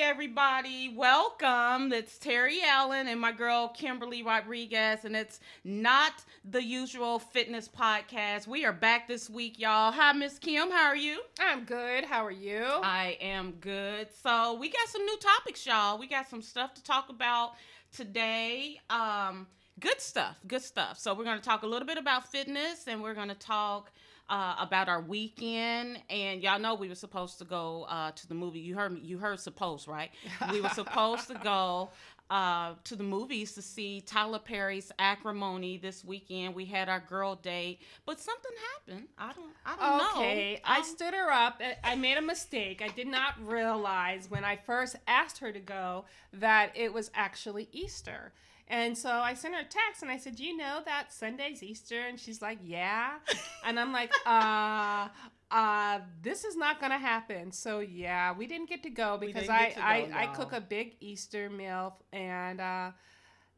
everybody. Welcome. It's Terry Allen and my girl Kimberly Rodriguez, and it's not the usual fitness podcast. We are back this week, y'all. Hi, Miss Kim. How are you? I'm good. How are you? I am good. So we got some new topics, y'all. We got some stuff to talk about today. Um, good stuff. Good stuff. So we're gonna talk a little bit about fitness, and we're gonna talk uh, about our weekend, and y'all know we were supposed to go uh, to the movie. You heard me. You heard supposed, right? We were supposed to go uh, to the movies to see Tyler Perry's Acrimony this weekend. We had our girl date, but something happened. I don't. I don't okay. know. Okay, I stood her up. I made a mistake. I did not realize when I first asked her to go that it was actually Easter. And so I sent her a text and I said, you know that Sunday's Easter? And she's like, Yeah. and I'm like, uh, uh, this is not gonna happen. So yeah, we didn't get to go because I, go, I, I cook a big Easter meal and uh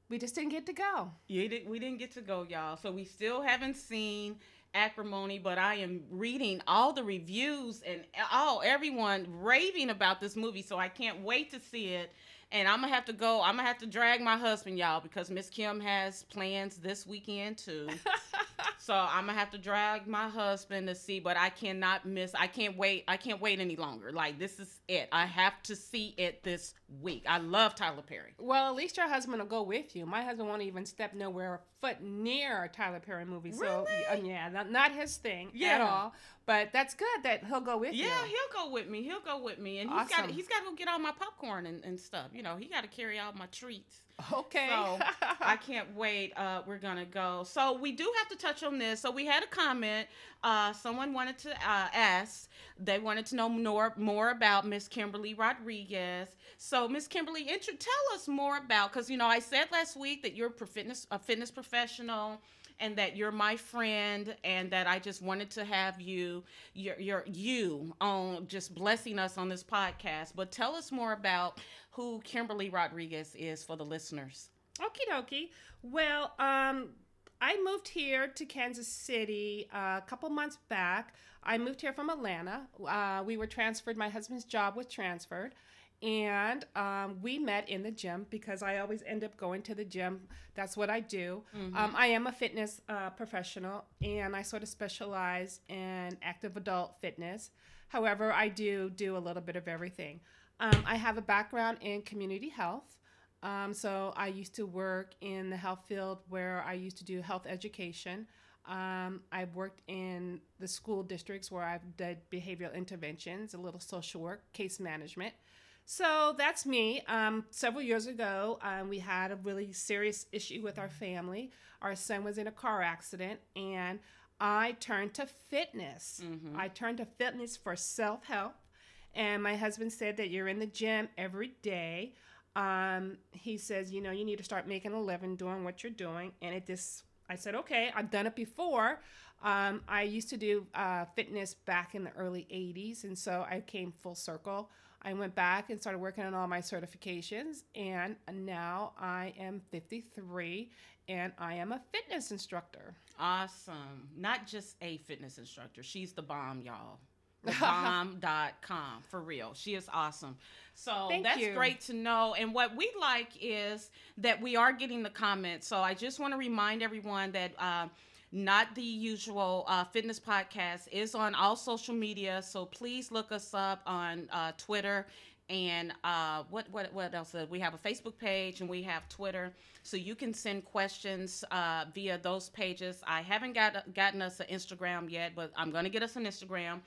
we just didn't get to go. Yeah, we didn't get to go, y'all. So we still haven't seen acrimony, but I am reading all the reviews and all everyone raving about this movie. So I can't wait to see it and I'm gonna have to go. I'm gonna have to drag my husband, y'all, because Miss Kim has plans this weekend too. so I'm gonna have to drag my husband to see, but I cannot miss. I can't wait. I can't wait any longer. Like this is it. I have to see it this week. I love Tyler Perry. Well, at least your husband will go with you. My husband won't even step nowhere foot near a Tyler Perry movie. So really? uh, yeah, not, not his thing yeah. at all. But that's good that he'll go with yeah, you. Yeah, he'll go with me. He'll go with me, and he's awesome. got he's got to go get all my popcorn and, and stuff. You know, he got to carry all my treats. Okay. So I can't wait. Uh, we're gonna go. So we do have to touch on this. So we had a comment. Uh, someone wanted to uh, ask. They wanted to know more more about Miss Kimberly Rodriguez. So Miss Kimberly, intro, tell us more about because you know I said last week that you're a fitness a fitness professional and that you're my friend and that I just wanted to have you your your you on just blessing us on this podcast. But tell us more about who Kimberly Rodriguez is for the listeners. Okie dokie. Well, um, I moved here to Kansas City uh, a couple months back. I moved here from Atlanta. Uh, we were transferred. My husband's job was transferred and um, we met in the gym because I always end up going to the gym. That's what I do. Mm-hmm. Um, I am a fitness uh, professional, and I sort of specialize in active adult fitness. However, I do do a little bit of everything. Um, I have a background in community health. Um, so I used to work in the health field where I used to do health education. Um, I've worked in the school districts where I've did behavioral interventions, a little social work, case management. So that's me. Um, several years ago, um, we had a really serious issue with our family. Our son was in a car accident, and I turned to fitness. Mm-hmm. I turned to fitness for self help. And my husband said that you're in the gym every day. Um, he says, you know, you need to start making a living doing what you're doing. And it just, I said, okay, I've done it before. Um, I used to do uh, fitness back in the early 80s. And so I came full circle. I went back and started working on all my certifications, and now I am 53 and I am a fitness instructor. Awesome. Not just a fitness instructor, she's the bomb, y'all. Thebomb.com for real. She is awesome. So Thank that's you. great to know. And what we like is that we are getting the comments. So I just want to remind everyone that. Uh, not the usual uh, fitness podcast is on all social media so please look us up on uh, twitter and uh, what what what else? We have a Facebook page and we have Twitter, so you can send questions uh, via those pages. I haven't got gotten us an Instagram yet, but I'm to get us an Instagram.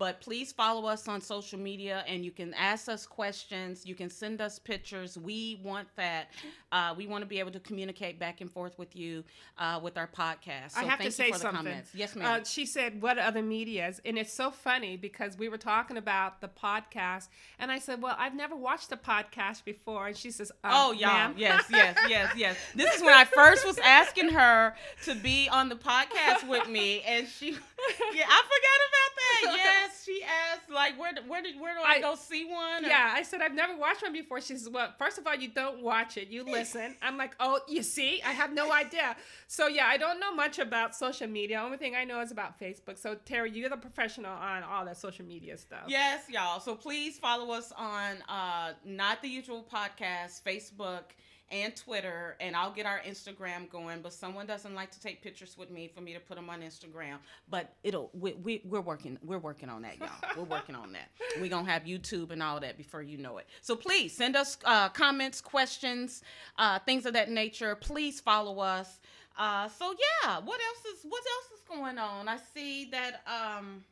But please follow us on social media and you can ask us questions. You can send us pictures. We want that. Uh, we want to be able to communicate back and forth with you uh, with our podcast. So I have to say something. Comments. Yes, ma'am. Uh, she said, What other medias? And it's so funny because we were talking about the podcast. And I said, Well, I've never watched a podcast before. And she says, um, Oh. Ma'am. Yes, yes, yes, yes. This is when I first was asking her to be on the podcast with me. And she, yeah, I forgot about that. Yes, she asked, like, where where did where do I, I go see one? Or? Yeah, I said I've never watched one before. She says, well, first of all, you don't watch it, you listen. I'm like, oh, you see, I have no idea. So yeah, I don't know much about social media. Only thing I know is about Facebook. So Terry, you're the professional on all that social media stuff. Yes, y'all. So please follow us on uh, not the usual podcast, Facebook and Twitter, and I'll get our Instagram going. But someone doesn't like to take pictures with me for me to put them on Instagram. But it'll we, we we're working we're working on that, y'all. we're working on that. We're gonna have YouTube and all that before you know it. So please send us uh, comments, questions, uh, things of that nature. Please follow us. Uh, so yeah, what else is what else is going on? I see that. Um,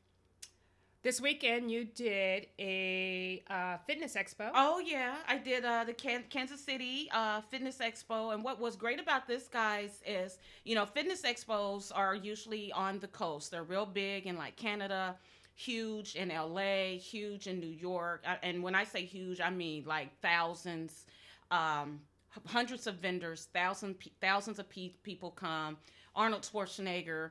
this weekend you did a uh, fitness expo. Oh yeah, I did uh, the Can- Kansas City uh, Fitness Expo, and what was great about this, guys, is you know fitness expos are usually on the coast. They're real big in like Canada, huge in LA, huge in New York, uh, and when I say huge, I mean like thousands, um, hundreds of vendors, thousands thousands of pe- people come. Arnold Schwarzenegger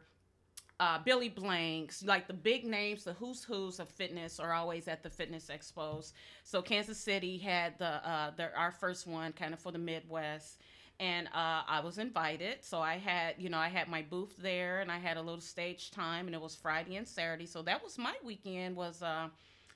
uh, Billy Blanks, like the big names, the who's who's of fitness are always at the fitness expos. So Kansas City had the, uh, the our first one kind of for the Midwest, and uh, I was invited. So I had you know I had my booth there, and I had a little stage time, and it was Friday and Saturday. So that was my weekend. Was uh,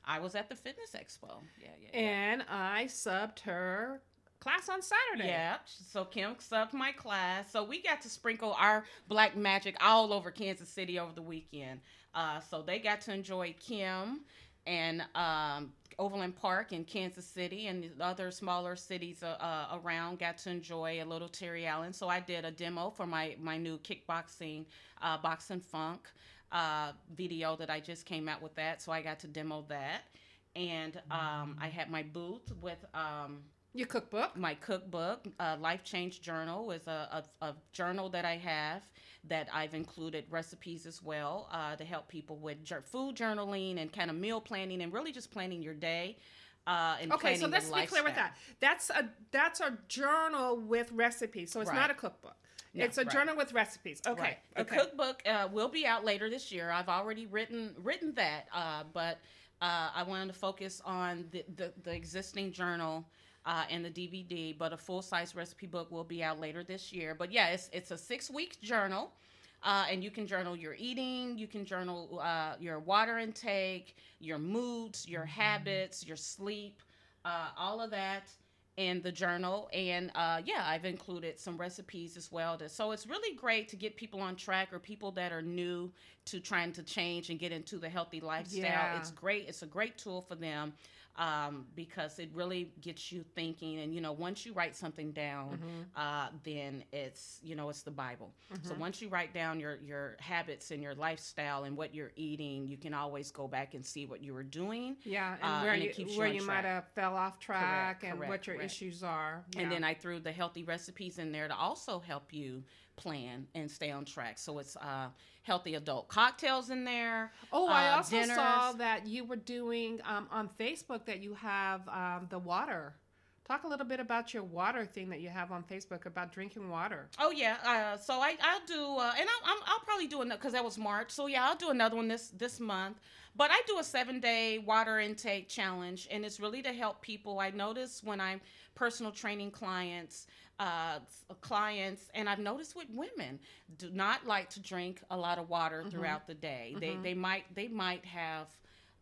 I was at the fitness expo. Yeah, yeah. yeah. And I subbed her class on Saturday. Yeah. So Kim subbed my class. So we got to sprinkle our black magic all over Kansas City over the weekend. Uh, so they got to enjoy Kim and um, Overland Park in Kansas City and other smaller cities uh, uh, around got to enjoy a little Terry Allen. So I did a demo for my, my new kickboxing, uh, boxing funk uh, video that I just came out with that. So I got to demo that. And um, I had my booth with um, your cookbook? My cookbook, uh, Life Change Journal, is a, a, a, journal that I have that I've included recipes as well uh, to help people with food journaling and kind of meal planning and really just planning your day. Uh, okay, so let's be clear with that. That's a that's a journal with recipes, so it's right. not a cookbook. No, it's a right. journal with recipes. Okay, right. the okay. cookbook uh, will be out later this year. I've already written written that, uh, but uh, I wanted to focus on the, the, the existing journal uh, and the DVD, but a full size recipe book will be out later this year. But yeah, it's it's a six week journal. Uh, and you can journal your eating, you can journal uh, your water intake, your moods, your mm-hmm. habits, your sleep, uh, all of that in the journal. And uh, yeah, I've included some recipes as well. To, so it's really great to get people on track or people that are new to trying to change and get into the healthy lifestyle. Yeah. It's great. It's a great tool for them um, because it really gets you thinking. And you know, once you write something down, mm-hmm. uh, then it's you know it's the Bible. Mm-hmm. So once you write down your your habits and your lifestyle and what you're eating, you can always go back and see what you were doing. Yeah, and uh, where and you where you might have fell off track correct, and correct, what your correct. issues are. Yeah. And then I threw the healthy recipes in there to also help you plan and stay on track. So it's uh, healthy adult cocktails in there. Oh, uh, I also dinners. saw that you were doing um, on Facebook that you have um, the water. Talk a little bit about your water thing that you have on Facebook about drinking water. Oh yeah, uh, so I I'll do, uh, and I'll, I'll probably do another because that was March. So yeah, I'll do another one this this month. But I do a seven day water intake challenge, and it's really to help people. I notice when I'm personal training clients, uh, clients, and I've noticed with women do not like to drink a lot of water mm-hmm. throughout the day. Mm-hmm. They they might they might have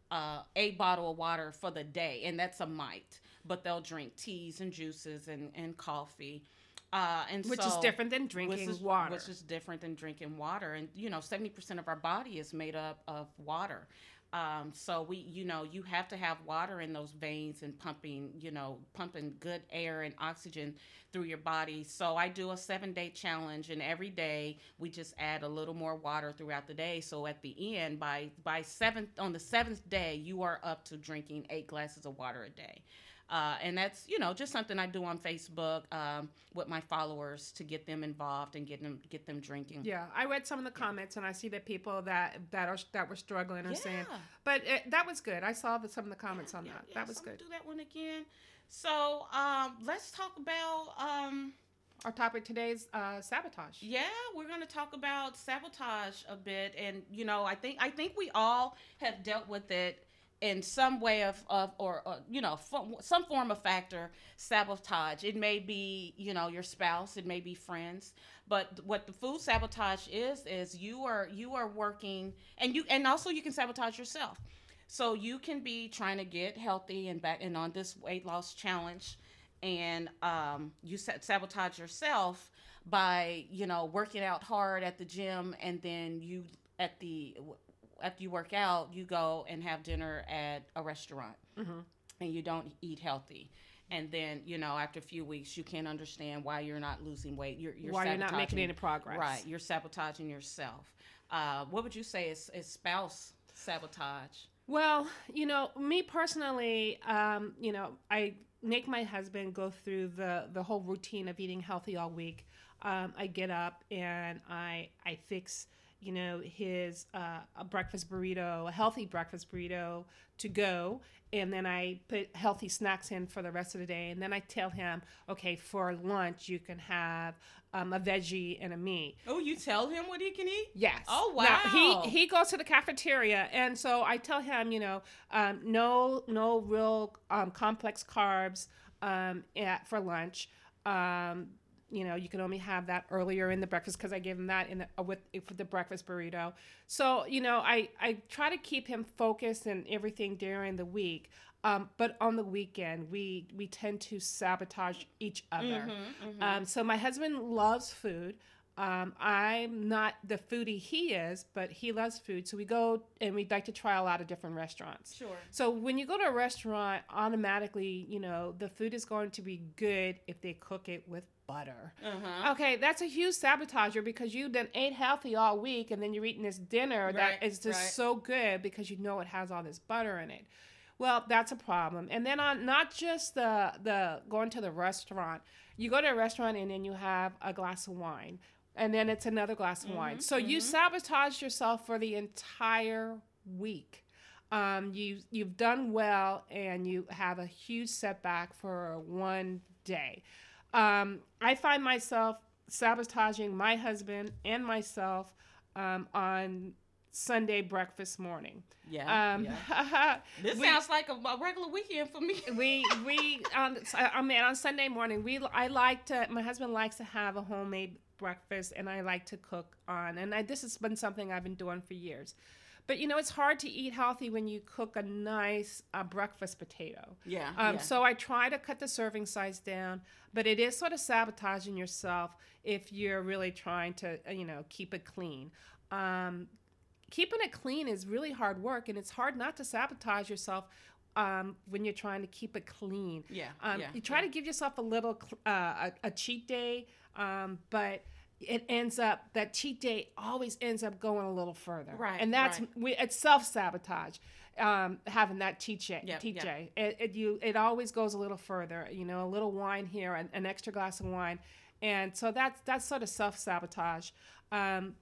uh, a bottle of water for the day, and that's a might. But they'll drink teas and juices and and coffee. Uh, and which so, is different than drinking which is, water. Which is different than drinking water, and you know, seventy percent of our body is made up of water. Um, so we, you know, you have to have water in those veins and pumping, you know, pumping good air and oxygen through your body. So I do a seven day challenge, and every day we just add a little more water throughout the day. So at the end, by by seventh on the seventh day, you are up to drinking eight glasses of water a day. Uh, and that's you know just something I do on Facebook um, with my followers to get them involved and get them get them drinking. Yeah, I read some of the comments and I see that people that that are that were struggling are yeah. saying, but it, that was good. I saw the, some of the comments yeah, on yeah, that. that was so good. Do that one again. So um, let's talk about. Um, our topic today is uh, sabotage. Yeah, we're going to talk about sabotage a bit, and you know, I think I think we all have dealt with it in some way of, of or, or you know some form of factor sabotage. It may be you know your spouse it may be friends but what the food sabotage is is you are you are working and you and also you can sabotage yourself. So you can be trying to get healthy and back and on this weight loss challenge and um, you sabotage yourself by you know working out hard at the gym and then you at the after you work out, you go and have dinner at a restaurant mm-hmm. and you don't eat healthy. And then, you know, after a few weeks, you can't understand why you're not losing weight. You're, you're why you're not making any progress. Right. You're sabotaging yourself. Uh, what would you say is, is spouse sabotage? Well, you know, me personally, um, you know, I make my husband go through the the whole routine of eating healthy all week. Um, I get up and I I fix you know, his uh, a breakfast burrito, a healthy breakfast burrito to go, and then I put healthy snacks in for the rest of the day. And then I tell him, okay, for lunch you can have um, a veggie and a meat. Oh, you tell him what he can eat? Yes. Oh wow. Now, he he goes to the cafeteria, and so I tell him, you know, um, no no real um, complex carbs um, at, for lunch. Um, you know you can only have that earlier in the breakfast because i gave him that in the, uh, with the breakfast burrito so you know i i try to keep him focused and everything during the week um, but on the weekend we we tend to sabotage each other mm-hmm, mm-hmm. Um, so my husband loves food um, I'm not the foodie he is, but he loves food. So we go and we'd like to try a lot of different restaurants. Sure. So when you go to a restaurant, automatically, you know, the food is going to be good if they cook it with butter. Uh-huh. Okay, that's a huge sabotager because you then ate healthy all week and then you're eating this dinner right, that is just right. so good because you know it has all this butter in it. Well, that's a problem. And then on not just the the going to the restaurant, you go to a restaurant and then you have a glass of wine and then it's another glass of mm-hmm, wine. So mm-hmm. you sabotage yourself for the entire week. Um, you you've done well, and you have a huge setback for one day. Um, I find myself sabotaging my husband and myself um, on Sunday breakfast morning. Yeah. Um, yeah. this we, sounds like a, a, regular weekend for me. we we on I mean on Sunday morning we I like to my husband likes to have a homemade breakfast and I like to cook on. And I, this has been something I've been doing for years. But you know, it's hard to eat healthy when you cook a nice uh, breakfast potato. Yeah, um, yeah. So I try to cut the serving size down, but it is sort of sabotaging yourself if you're really trying to, uh, you know, keep it clean. Um, keeping it clean is really hard work, and it's hard not to sabotage yourself um, when you're trying to keep it clean. Yeah. Um, yeah you try yeah. to give yourself a little uh, a, a, cheat day, um, but it ends up that cheat day always ends up going a little further. Right. And that's right. we, it's self sabotage. Um, having that cheat day, yep, yep. It, it, you it always goes a little further. You know, a little wine here, an, an extra glass of wine, and so that's that's sort of self sabotage. Um,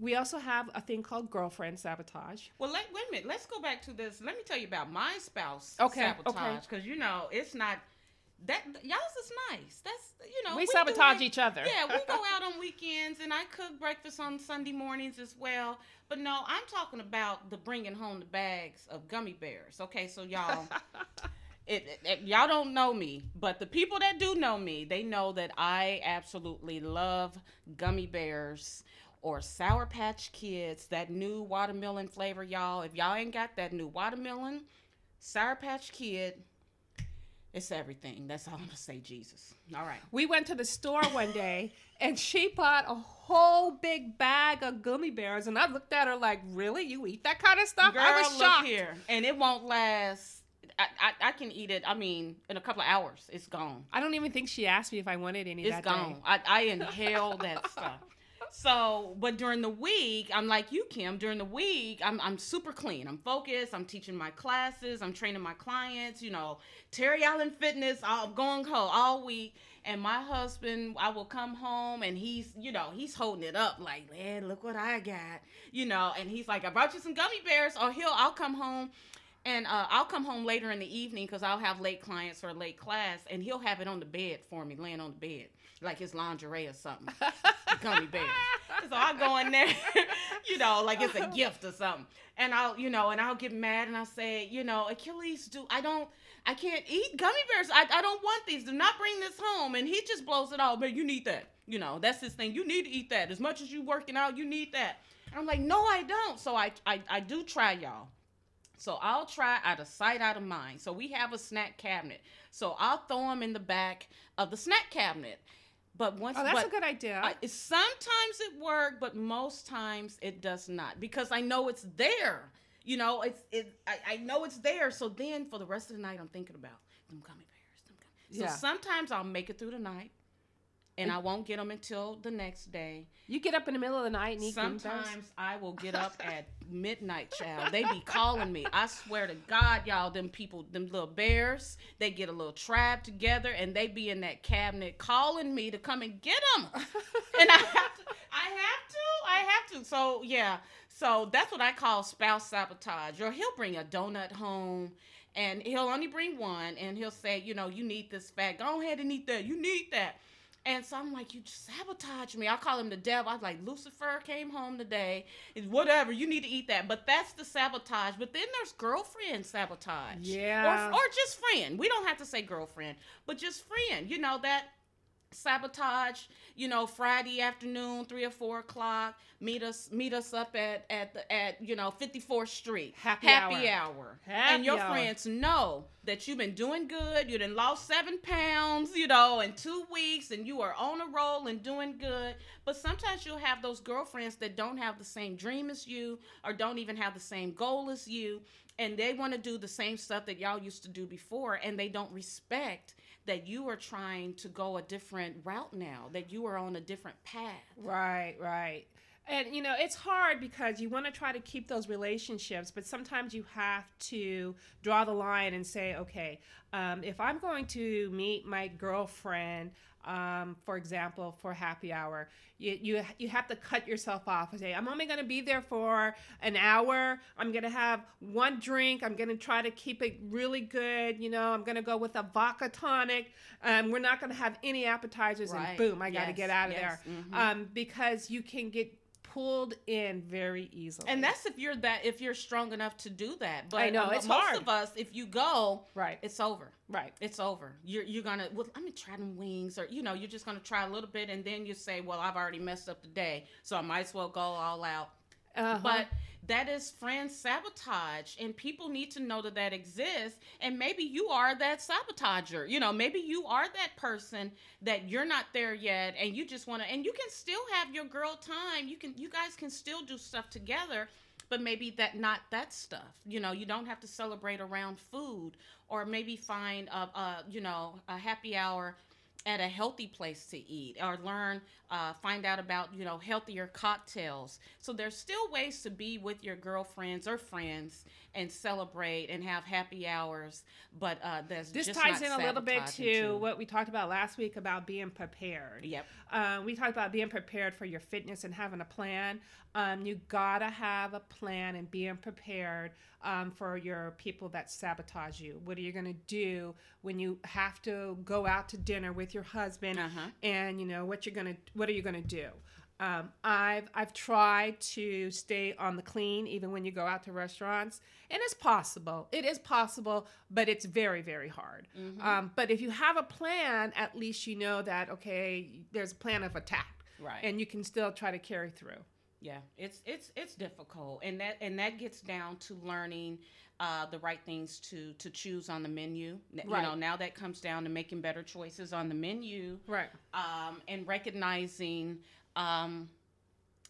we also have a thing called girlfriend sabotage. Well, let, wait a minute. Let's go back to this. Let me tell you about my spouse okay, sabotage because okay. you know it's not that y'all's is nice. That's you know we, we sabotage each other. Yeah, we go out on weekends, and I cook breakfast on Sunday mornings as well. But no, I'm talking about the bringing home the bags of gummy bears. Okay, so y'all. It, it, it, y'all don't know me, but the people that do know me, they know that I absolutely love gummy bears or Sour Patch Kids, that new watermelon flavor, y'all. If y'all ain't got that new watermelon, Sour Patch Kid, it's everything. That's all I'm gonna say, Jesus. All right. We went to the store one day and she bought a whole big bag of gummy bears, and I looked at her like, "Really? You eat that kind of stuff?" Girl, I was shocked. here, and it won't last. I, I, I, can eat it. I mean, in a couple of hours, it's gone. I don't even think she asked me if I wanted any. It's gone. I, I inhale that stuff. So, but during the week, I'm like you, Kim. During the week, I'm I'm super clean. I'm focused. I'm teaching my classes. I'm training my clients. You know, Terry Allen Fitness. I'm going ho all week. And my husband, I will come home and he's, you know, he's holding it up like, man, look what I got, you know. And he's like, I brought you some gummy bears. Or he'll, I'll come home And uh, I'll come home later in the evening because I'll have late clients or late class, and he'll have it on the bed for me, laying on the bed, like his lingerie or something. gummy bears. So I'll go in there, you know, like it's a gift or something. And I'll, you know, and I'll get mad and I'll say, you know, Achilles, do I don't, I can't eat gummy bears. I, I don't want these. Do not bring this home. And he just blows it off. But you need that. You know, that's his thing. You need to eat that. As much as you working out, you need that. And I'm like, no, I don't. So I, I, I do try y'all. So I'll try out of sight, out of mind. So we have a snack cabinet. So I'll throw them in the back of the snack cabinet. But once, Oh, that's but a good idea. I, sometimes it works, but most times it does not because I know it's there. You know, it's it. I, I know it's there. So then for the rest of the night, I'm thinking about them gummy bears. Them gummy. So Yeah. sometimes I'll make it through the night, and I won't get them until the next day. you get up in the middle of the night and eat gummy bears? Sometimes I will get up at midnight, child. They be calling me. I swear to God, y'all, them people, them little bears, they get a little tribe together and they be in that cabinet calling me to come and get them. and I have to, I have to, I have to. So yeah, so that's what I call spouse sabotage. Or he'll bring a donut home. And he'll only bring one, and he'll say, you know, you need this fat. Go ahead and eat that. You need that. And so I'm like, you sabotage me. I call him the devil. I was like, Lucifer came home today. It's whatever. You need to eat that. But that's the sabotage. But then there's girlfriend sabotage. Yeah. Or, or just friend. We don't have to say girlfriend, but just friend. You know, that sabotage, you know, Friday afternoon, three or four o'clock, meet us meet us up at at the at, you know, 54th Street. Happy hour. hour. and your hour. friends know that you've been doing good. You done lost seven pounds, you know, in two weeks, and you are on a roll and doing good. But sometimes you'll have those girlfriends that don't have the same dream as you, or don't even have the same goal as you, and they want to do the same stuff that y'all used to do before, and they don't respect that you are trying to go a different route now, that you are on a different path. Right, right. And you know, it's hard because you want to try to keep those relationships, but sometimes you have to draw the line and say, okay, um, if I'm going to meet my girlfriend, um, for example, for happy hour, you, you you have to cut yourself off and say, I'm only going to be there for an hour. I'm going to have one drink. I'm going to try to keep it really good. You know, I'm going to go with a vodka tonic. Um, we're not going to have any appetizers, Right. and boom, I got to Yes, get out of yes, there mhm. um, because you can get pulled in very easily. And that's if you're that if you're strong enough to do that. But I know, um, it's most hard. of us, if you go, right, it's over. right. It's over. You're you're gonna well, let me try them wings, or you know, you're just gonna try a little bit, and then you say, well, I've already messed up the day, so I might as well go all out. Uh-huh. But that is friend sabotage, and people need to know that that exists. And maybe you are that sabotager. You know, maybe you are that person that you're not there yet, and you just want to. And you can still have your girl time. You can, you guys can still do stuff together. But maybe that not that stuff. You know, you don't have to celebrate around food, or maybe find a, a you know a happy hour at a healthy place to eat or learn uh, find out about you know healthier cocktails. So there's still ways to be with your girlfriends or friends and celebrate and have happy hours but uh there's this just ties in a little bit to what we talked about last week about being prepared. yep Uh, we talked about being prepared for your fitness and having a plan. Um, you gotta have a plan and being prepared um, for your people that sabotage you. What are you gonna do when you have to go out to dinner with your husband? Uh-huh. And you know what you're gonna what are you gonna do? Um, I've I've tried to stay on the clean even when you go out to restaurants, and it's possible. It is possible, but it's very very hard. Mm-hmm. Um, but if you have a plan, at least you know that okay, there's a plan of attack, right and you can still try to carry through. yeah it's it's it's difficult and that and that gets down to learning uh, the right things to to choose on the menu N- you know now that comes down to making better choices on the menu Right. um, and recognizing um,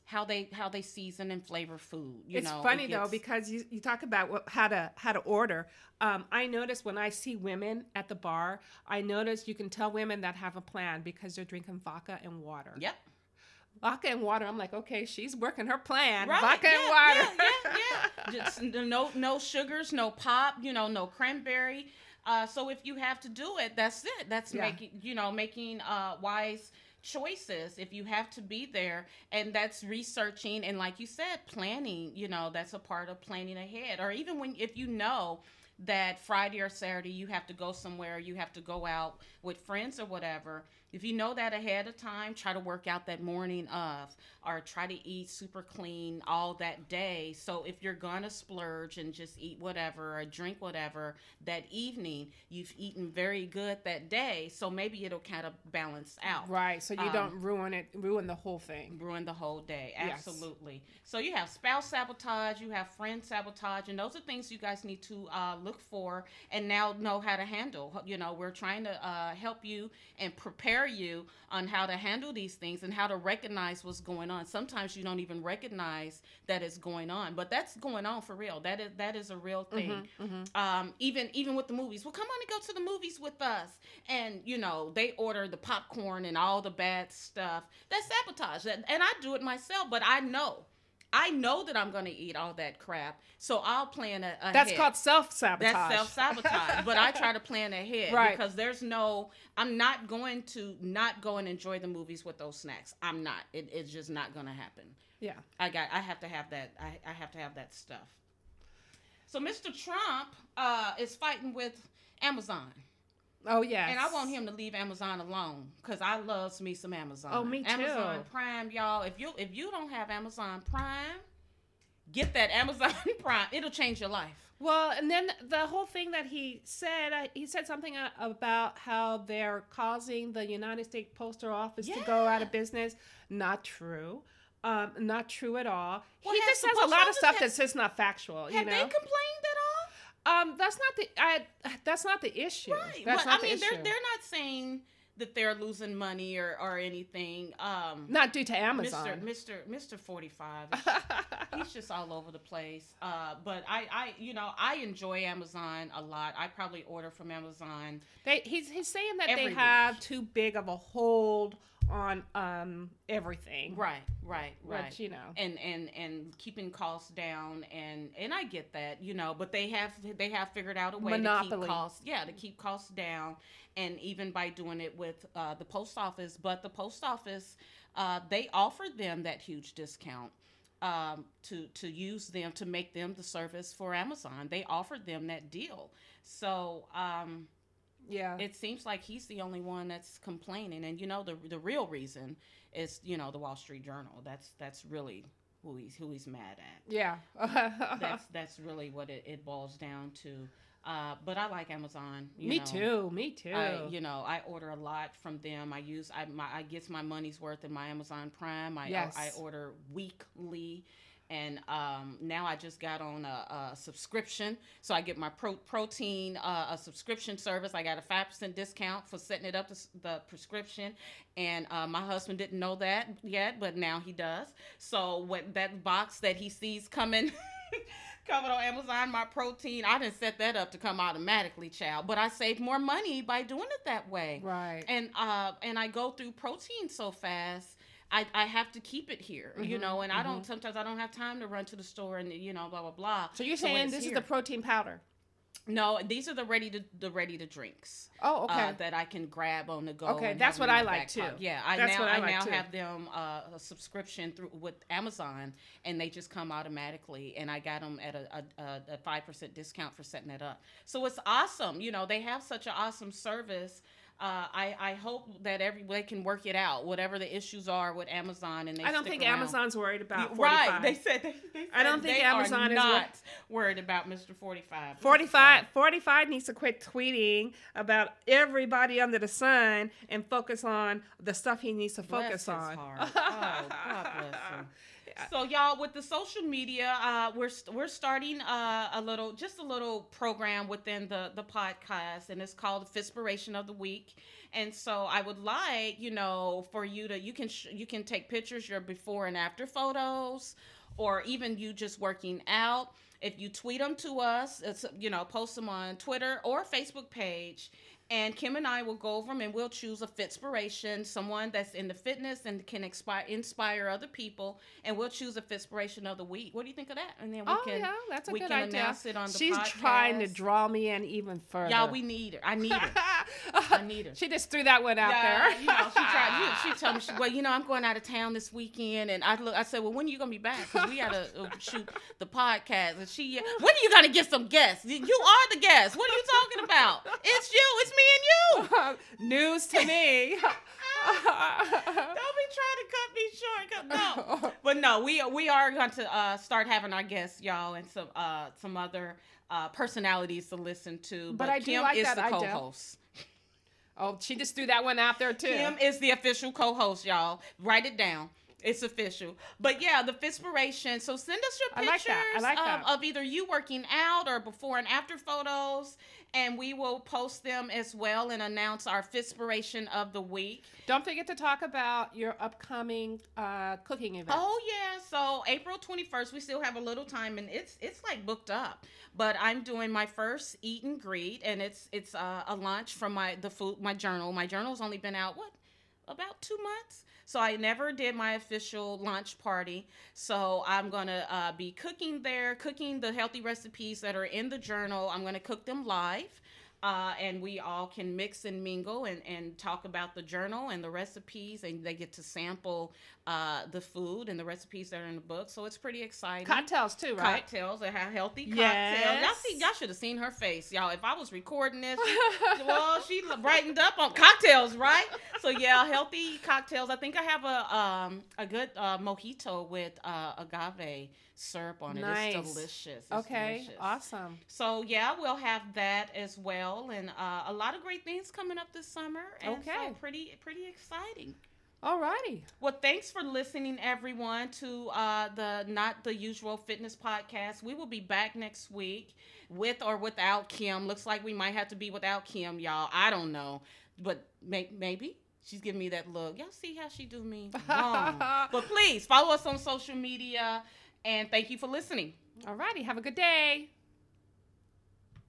how they how they season and flavor food. You it's know, it funny though because you, you talk about what, how to how to order. Um, I notice when I see women at the bar, I notice you can tell women that have a plan because they're drinking vodka and water. Yep. Vodka and water. I'm like, okay, she's working her plan. Right. Vodka yeah, and water. Yeah, yeah, yeah. Just no no sugars, no pop. You know, no cranberry. Uh, so if you have to do it, that's it. That's Yeah. making you know making uh, wise choices if you have to be there and that's researching and like you said planning you know that's a part of planning ahead. Or even when if you know that friday or saturday you have to go somewhere you have to go out with friends or whatever if you know that ahead of time try to work out that morning of or try to eat super clean all that day so if you're gonna splurge and just eat whatever or drink whatever that evening you've eaten very good that day so maybe it'll kind of balance out Right. So you Um, don't ruin it, ruin the whole thing. ruin the whole day. Yes. Absolutely. So you have spouse sabotage, you have friend sabotage, and those are things you guys need to uh, look for and now know how to handle. You know, we're trying to uh, help you and prepare you on how to handle these things and how to recognize what's going on. Sometimes you don't even recognize that it's going on, but that's going on for real. That is that is a real thing. Um, even even with the movies, well, come on and go to the movies with us, and you know they order the popcorn and all the bad stuff. That's sabotage, and and I do it myself. But I know, I know that I'm going to eat all that crap, so I'll plan a, ahead. That's called self sabotage. That's self sabotage. but I try to plan ahead Right. because there's no. I'm not going to not go and enjoy the movies with those snacks. I'm not. It, it's just not going to happen. yeah. I got. I have to have that. I, I have to have that stuff. So Mr. Trump uh, is fighting with Amazon, Oh yeah. and I want him to leave Amazon alone because I loves me some Amazon. Oh, me too. Amazon Prime, y'all. If you if you don't have Amazon Prime, get that Amazon Prime. It'll change your life. Well, and then the whole thing that he said, uh, he said something uh, about how they're causing the United States Postal Office to go out of business. Not true. Um, not true at all. Well, he just has a lot of stuff that's just not factual. you Have know, they complained? Um, that's not the I, that's not the issue. Right. That's I mean, the they're they're not saying that they're losing money or or anything. Um, not due to Amazon. Mr. Mr. Mr. Forty Five. he's just all over the place. Uh, but I, I, you know, I enjoy Amazon a lot. I probably order from Amazon. They he's he's saying that they week. have too big of a hold on um everything. Right, right, right. You know. and and and keeping costs down and and I get that you know but they have they have figured out a way to keep costs yeah to keep costs down and even by doing it with uh, the post office but the post office uh, they offered them that huge discount um, to to use them to make them the service for Amazon they offered them that deal so um, Yeah. it seems like he's the only one that's complaining and you know the the real reason is you know the Wall Street Journal that's that's really who he's who he's mad at yeah. that's that's really what it, it boils down to uh, but I like Amazon you me know. too. Me too. I, you know, I order a lot from them. I use I my I get my money's worth in my Amazon Prime. I Yes. I, order weekly, and um, now I just got on a, a subscription, so I get my pro- protein uh, a subscription service. I got a five percent discount for setting it up the, the prescription, and uh, my husband didn't know that yet, but now he does. So what that box that he sees coming. Coming on Amazon, my protein, I didn't set that up to come automatically, child. But I saved more money by doing it that way right. and uh and I go through protein so fast. I, I have to keep it here, you Mhm, know, and I don't sometimes I don't have time to run to the store and you know blah blah blah. so you're when saying this is the protein powder? no? These are the ready to the ready to drinks Oh, okay. uh, that I can grab on the go. Okay, that's what I like too. Yeah, I That's now what I I, like now too. have them uh, a subscription through with Amazon, and they just come automatically. And I got them at a a five percent discount for setting it up. So it's awesome. You know, they have such an awesome service. Uh, I, I hope that everybody can work it out, whatever the issues are with Amazon, and they I don't think around. Amazon's worried about 45. Right. They said they, they said I don't think Amazon are is wor- not worried about Mr. 45. 45, 45 needs to quit tweeting about everybody under the sun and focus on the stuff he needs to Bless focus on. Oh, God bless him. So y'all, with the social media, uh, we're we're starting uh, a little, just a little program within the the podcast, and it's called Fitspiration of the Week. And so I would like, you know, for you to you can sh- you can take pictures your before and after photos, or even you just working out. If you tweet them to us, it's, you know, post them on Twitter or Facebook page. And Kim and I will go over them and we'll choose a fitspiration, someone that's in the fitness and can inspire inspire other people. And we'll choose a fitspiration of the week. What do you think of that? And then we Oh, can yeah, that's a we good can idea. announce it on the She's trying to draw me in even further. Y'all, we need her. I need her. Anita. She just threw that one out Yeah, there. you know, she tried. She, she told me, she, well, you know, I'm going out of town this weekend, and I look. I said, well, when are you gonna be back? Because we gotta uh, shoot the podcast. And she, when are you gonna get some guests? You are the guest. What are you talking about? It's you. It's me and you. News to me. Don't be trying to cut me short. 'cause- No, but no, we we are going to uh, start having our guests, y'all, and some uh, some other uh, personalities to listen to. But I do Kim like is that the idea. Oh, she just threw that one out there too. Kim is the official co-host, y'all. Write it down. It's official. But yeah, the Fitspiration. So send us your pictures like like of either you working out or before and after photos, and we will post them as well and announce our Fitspiration of the week. Don't forget to talk about your upcoming uh, cooking event. Oh yeah, so April 21st, we still have a little time and it's it's like booked up. But I'm doing my first eat and greet and it's it's uh, a lunch from my the food my journal. My journal's only been out what about 2 months. So I never did my official lunch party. So I'm to uh, be cooking there, cooking the healthy recipes that are in the journal. I'm to cook them live. Uh, and we all can mix and mingle and, and talk about the journal and the recipes, and they get to sample uh, the food and the recipes that are in the book. So it's pretty exciting. Cocktails too, right? Cocktails, have healthy cocktails. Yes. Y'all see, y'all should have seen her face, y'all. If I was recording this, well, she brightened up on cocktails, right? So yeah, healthy cocktails. I think I have a um a good uh, mojito with uh, agave syrup on it. Nice. It's delicious. It's okay, delicious. awesome. So yeah, we'll have that as well, and uh, a lot of great things coming up this summer. And Okay. so pretty pretty exciting. Alrighty. Well, thanks for listening, everyone, to uh, the Not the Usual Fitness podcast. We will be back next week with or without Kim. Looks like we might have to be without Kim, y'all. I don't know, but may- maybe. She's giving me that look. Y'all see how she do me wrong. but please follow us on social media, and thank you for listening. Alrighty. Have a good day.